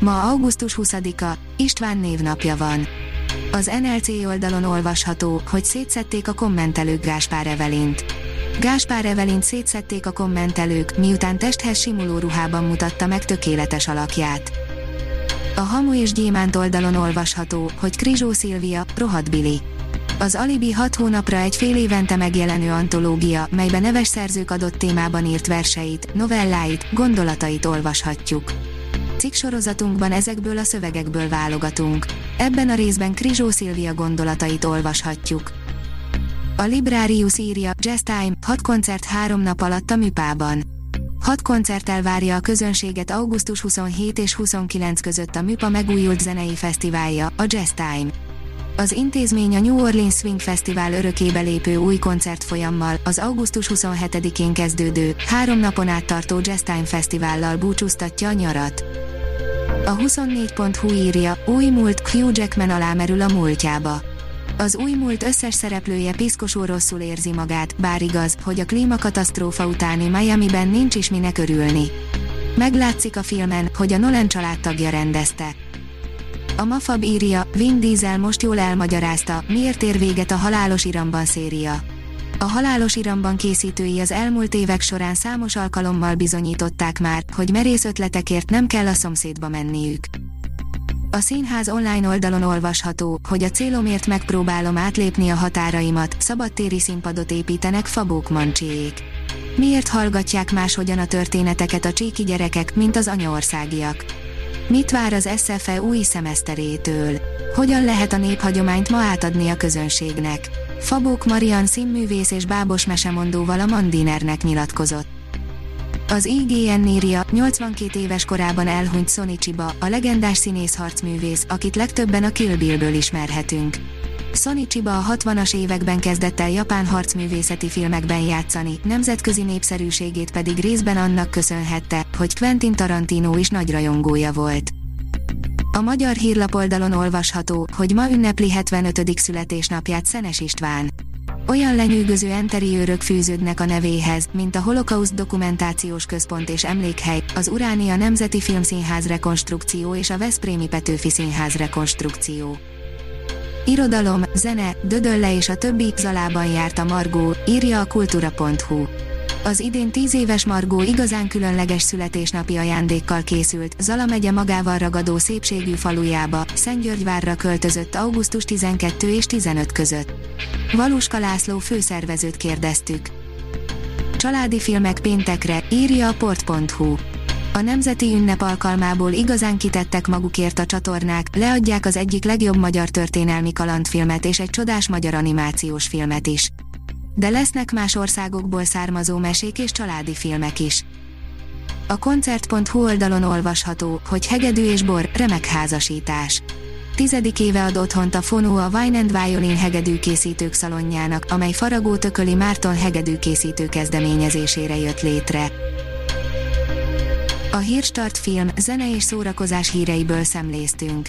Ma augusztus 20-a, István névnapja van. Az NLC oldalon olvasható, hogy szétszették a kommentelők Gáspár Evelint. Gáspár Evelint szétszették a kommentelők, miután testhez simuló ruhában mutatta meg tökéletes alakját. A Hamu és Gyémánt oldalon olvasható, hogy Krizsó Szilvia, rohadt Billy. Az Alibi 6 hónapra egy fél évente megjelenő antológia, melybe neves szerzők adott témában írt verseit, novelláit, gondolatait olvashatjuk sorozatunkban ezekből a szövegekből válogatunk. Ebben a részben Krizsó Szilvia gondolatait olvashatjuk. A Librarius írja, Jazz Time, 6 koncert három nap alatt a Műpában. 6 koncerttel várja a közönséget augusztus 27 és 29 között a Műpa megújult zenei fesztiválja, a Jazz Time. Az intézmény a New Orleans Swing Festival örökébe lépő új koncertfolyammal, az augusztus 27-én kezdődő, három napon át tartó Jazz Time Fesztivállal búcsúztatja a nyarat. A 24.hu írja, új múlt Hugh Jackman alámerül a múltjába. Az új múlt összes szereplője piszkosul rosszul érzi magát, bár igaz, hogy a klímakatasztrófa utáni Miami-ben nincs is minek örülni. Meglátszik a filmen, hogy a Nolan családtagja rendezte. A Mafab írja, Vin Diesel most jól elmagyarázta, miért ér véget a halálos iramban széria. A halálos iramban készítői az elmúlt évek során számos alkalommal bizonyították már, hogy merész ötletekért nem kell a szomszédba menniük. A színház online oldalon olvasható, hogy a célomért megpróbálom átlépni a határaimat, szabadtéri színpadot építenek Fabók Mancsiék. Miért hallgatják máshogyan a történeteket a csíki gyerekek, mint az anyaországiak? Mit vár az SFE új szemeszterétől? Hogyan lehet a néphagyományt ma átadni a közönségnek? Fabók Marian színművész és bábos mesemondóval a Mandinernek nyilatkozott. Az IGN írja, 82 éves korában elhunyt Sonny Chiba, a legendás színész harcművész, akit legtöbben a Kill Bill-ből ismerhetünk. Sonny Chiba a 60-as években kezdett el japán harcművészeti filmekben játszani, nemzetközi népszerűségét pedig részben annak köszönhette, hogy Quentin Tarantino is nagy rajongója volt. A magyar hírlapoldalon olvasható, hogy ma ünnepli 75. születésnapját Szenes István. Olyan lenyűgöző enteriőrök fűződnek a nevéhez, mint a Holokauszt Dokumentációs Központ és Emlékhely, az Uránia Nemzeti Filmszínház rekonstrukció és a Veszprémi Petőfi Színház rekonstrukció. Irodalom, zene, Dödölle és a többi Zalában járt a Margó, írja a kultúra.hu. Az idén 10 éves Margó igazán különleges születésnapi ajándékkal készült, Zala megye magával ragadó szépségű falujába, Szentgyörgyvárra költözött augusztus 12 és 15 között. Valuska László főszervezőt kérdeztük. Családi filmek péntekre, írja a port.hu. A nemzeti ünnep alkalmából igazán kitettek magukért a csatornák, leadják az egyik legjobb magyar történelmi kalandfilmet és egy csodás magyar animációs filmet is de lesznek más országokból származó mesék és családi filmek is. A koncert.hu oldalon olvasható, hogy hegedű és bor, remek házasítás. Tizedik éve ad otthont a Fonó a Wine and Violin hegedűkészítők szalonjának, amely Faragó Tököli Márton hegedűkészítő kezdeményezésére jött létre. A Hírstart film, zene és szórakozás híreiből szemléztünk.